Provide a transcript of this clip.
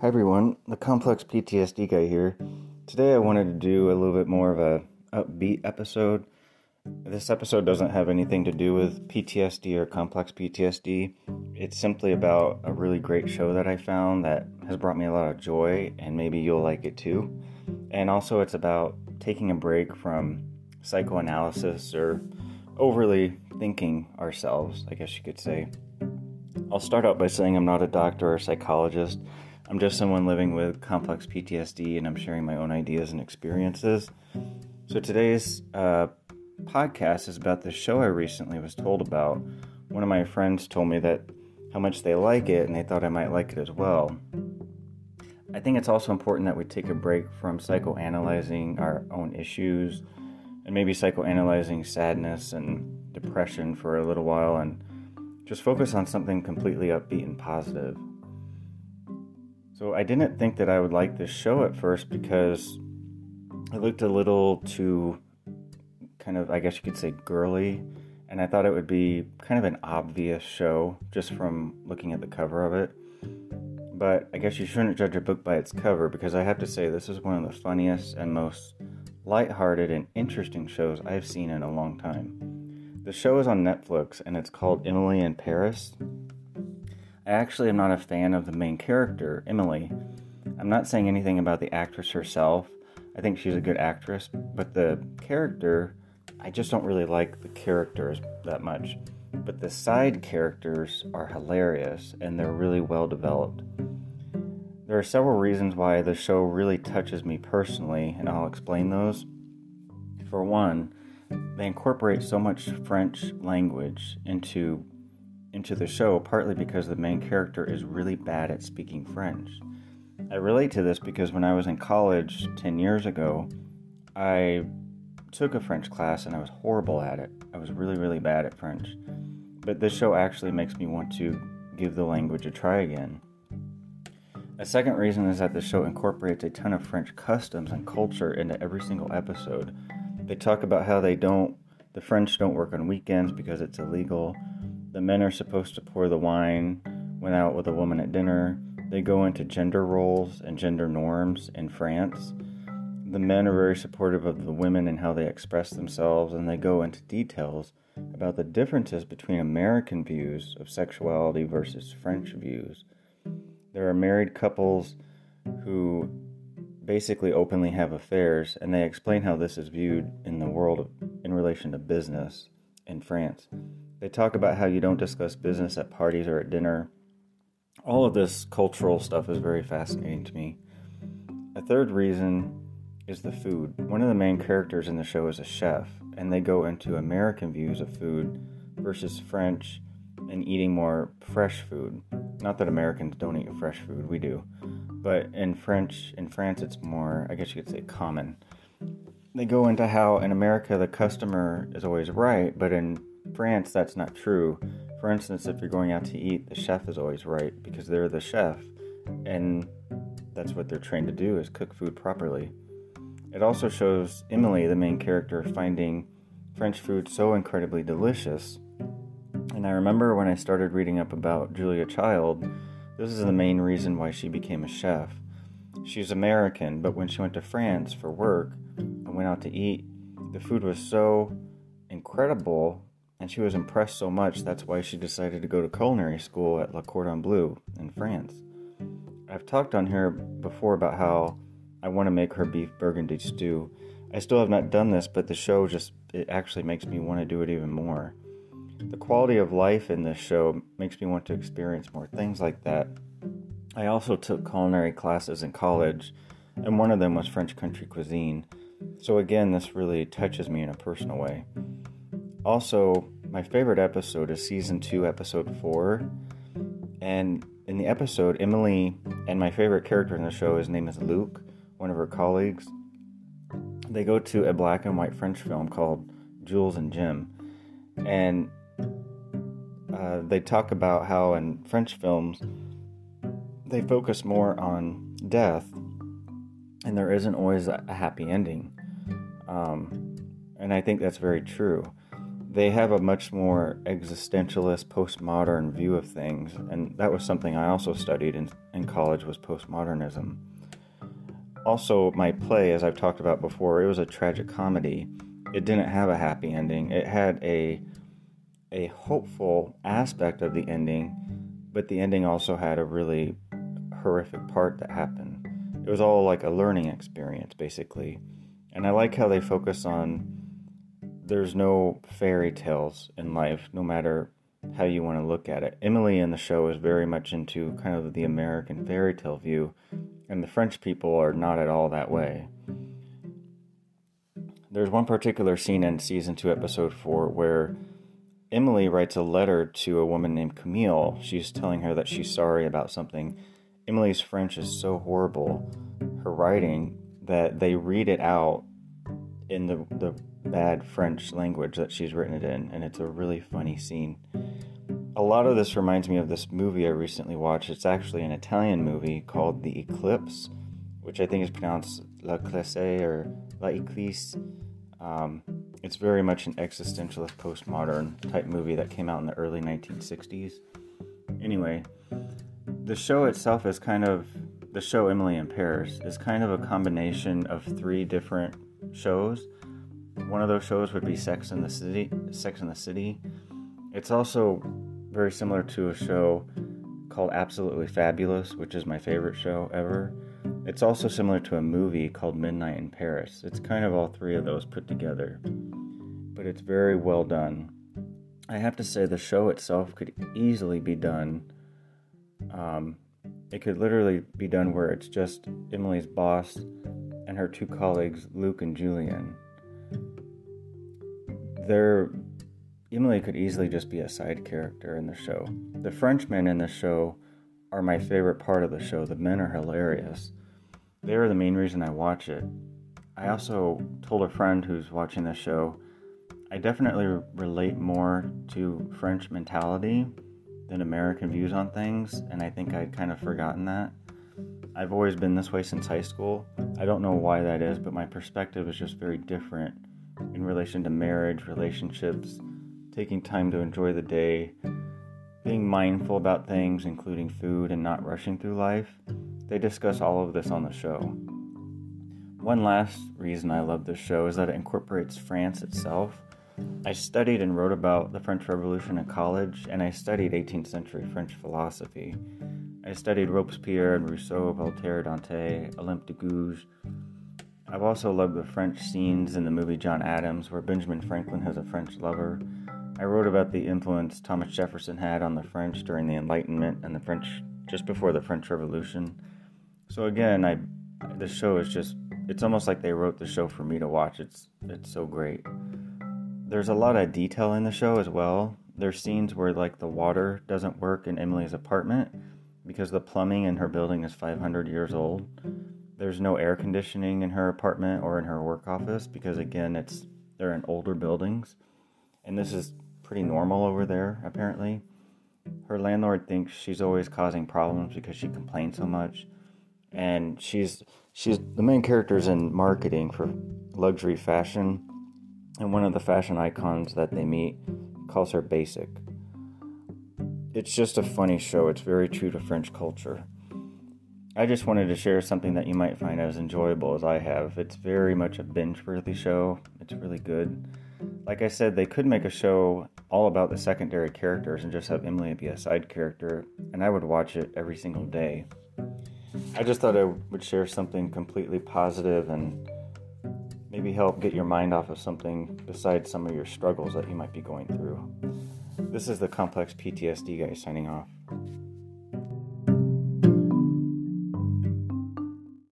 Hi everyone, the complex PTSD guy here. Today I wanted to do a little bit more of a upbeat episode. This episode doesn't have anything to do with PTSD or complex PTSD. It's simply about a really great show that I found that has brought me a lot of joy and maybe you'll like it too. And also it's about taking a break from psychoanalysis or overly thinking ourselves, I guess you could say. I'll start out by saying I'm not a doctor or psychologist. I'm just someone living with complex PTSD and I'm sharing my own ideas and experiences. So today's uh, podcast is about the show I recently was told about. One of my friends told me that how much they like it and they thought I might like it as well. I think it's also important that we take a break from psychoanalyzing our own issues and maybe psychoanalyzing sadness and depression for a little while and just focus on something completely upbeat and positive. So I didn't think that I would like this show at first because it looked a little too kind of, I guess you could say, girly. And I thought it would be kind of an obvious show just from looking at the cover of it. But I guess you shouldn't judge a book by its cover because I have to say this is one of the funniest and most lighthearted and interesting shows I've seen in a long time. The show is on Netflix and it's called Emily in Paris. I actually am not a fan of the main character, Emily. I'm not saying anything about the actress herself. I think she's a good actress, but the character, I just don't really like the characters that much. But the side characters are hilarious and they're really well developed. There are several reasons why the show really touches me personally, and I'll explain those. For one, they incorporate so much French language into into the show partly because the main character is really bad at speaking French. I relate to this because when I was in college 10 years ago, I took a French class and I was horrible at it. I was really, really bad at French. But this show actually makes me want to give the language a try again. A second reason is that the show incorporates a ton of French customs and culture into every single episode. They talk about how they don't, the French don't work on weekends because it's illegal. The men are supposed to pour the wine when out with a woman at dinner. They go into gender roles and gender norms in France. The men are very supportive of the women and how they express themselves, and they go into details about the differences between American views of sexuality versus French views. There are married couples who basically openly have affairs, and they explain how this is viewed in the world of, in relation to business in France. They talk about how you don't discuss business at parties or at dinner. All of this cultural stuff is very fascinating to me. A third reason is the food. One of the main characters in the show is a chef, and they go into American views of food versus French and eating more fresh food. Not that Americans don't eat fresh food, we do. But in French, in France, it's more, I guess you could say, common. They go into how in America the customer is always right, but in France, that's not true. For instance, if you're going out to eat, the chef is always right because they're the chef, and that's what they're trained to do is cook food properly. It also shows Emily, the main character, finding French food so incredibly delicious. And I remember when I started reading up about Julia Child, this is the main reason why she became a chef. She's American, but when she went to France for work and went out to eat, the food was so incredible and she was impressed so much that's why she decided to go to culinary school at Le Cordon Bleu in France. I've talked on here before about how I want to make her beef burgundy stew. I still have not done this, but the show just it actually makes me want to do it even more. The quality of life in this show makes me want to experience more things like that. I also took culinary classes in college, and one of them was French country cuisine. So again, this really touches me in a personal way. Also, my favorite episode is season 2, episode 4. And in the episode, Emily and my favorite character in the show, his name is Luc, one of her colleagues. They go to a black and white French film called Jules and Jim. And uh, they talk about how in French films they focus more on death, and there isn't always a happy ending. Um, and I think that's very true they have a much more existentialist, postmodern view of things, and that was something I also studied in, in college was postmodernism. Also, my play, as I've talked about before, it was a tragic comedy. It didn't have a happy ending. It had a a hopeful aspect of the ending, but the ending also had a really horrific part that happened. It was all like a learning experience, basically. And I like how they focus on there's no fairy tales in life, no matter how you want to look at it. Emily in the show is very much into kind of the American fairy tale view, and the French people are not at all that way. There's one particular scene in season 2, episode 4, where Emily writes a letter to a woman named Camille. She's telling her that she's sorry about something. Emily's French is so horrible, her writing, that they read it out in the, the bad French language that she's written it in, and it's a really funny scene. A lot of this reminds me of this movie I recently watched. It's actually an Italian movie called The Eclipse, which I think is pronounced La Classe or La Eclisse. Um, it's very much an existentialist postmodern type movie that came out in the early 1960s. Anyway, the show itself is kind of the show Emily in Paris is kind of a combination of three different shows. One of those shows would be Sex in the City. Sex in the City. It's also very similar to a show called Absolutely Fabulous, which is my favorite show ever. It's also similar to a movie called Midnight in Paris. It's kind of all three of those put together, but it's very well done. I have to say, the show itself could easily be done. Um, it could literally be done where it's just Emily's boss and her two colleagues, Luc and Julien. They're Emily could easily just be a side character in the show. The Frenchmen in the show are my favorite part of the show. The men are hilarious. They are the main reason I watch it. I also told a friend who's watching the show, I definitely relate more to French mentality than American views on things, and I think I'd kind of forgotten that. I've always been this way since high school. I don't know why that is, but my perspective is just very different in relation to marriage, relationships, taking time to enjoy the day, being mindful about things, including food, and not rushing through life. They discuss all of this on the show. One last reason I love this show is that it incorporates France itself. I studied and wrote about the French Revolution in college, and I studied 18th century French philosophy. I studied Robespierre and Rousseau, Voltaire, Danton, Olympe de Gouges. I've also loved the French scenes in the movie John Adams, where Benjamin Franklin has a French lover. I wrote about the influence Thomas Jefferson had on the French during the Enlightenment and the French just before the French Revolution. So again, I the show is just it's almost like they wrote the show for me to watch. It's it's so great. There's a lot of detail in the show as well. There's scenes where like the water doesn't work in Emily's apartment because the plumbing in her building is 500 years old. There's no air conditioning in her apartment or in her work office because again, it's they're in older buildings. And this is pretty normal over there apparently. Her landlord thinks she's always causing problems because she complains so much. And she's she's the main character is in marketing for luxury fashion. And one of the fashion icons that they meet calls her basic it's just a funny show. It's very true to French culture. I just wanted to share something that you might find as enjoyable as I have. It's very much a binge worthy show. It's really good. Like I said, they could make a show all about the secondary characters and just have Emily be a side character, and I would watch it every single day. I just thought I would share something completely positive and maybe help get your mind off of something besides some of your struggles that you might be going through. This is the Complex PTSD guy signing off.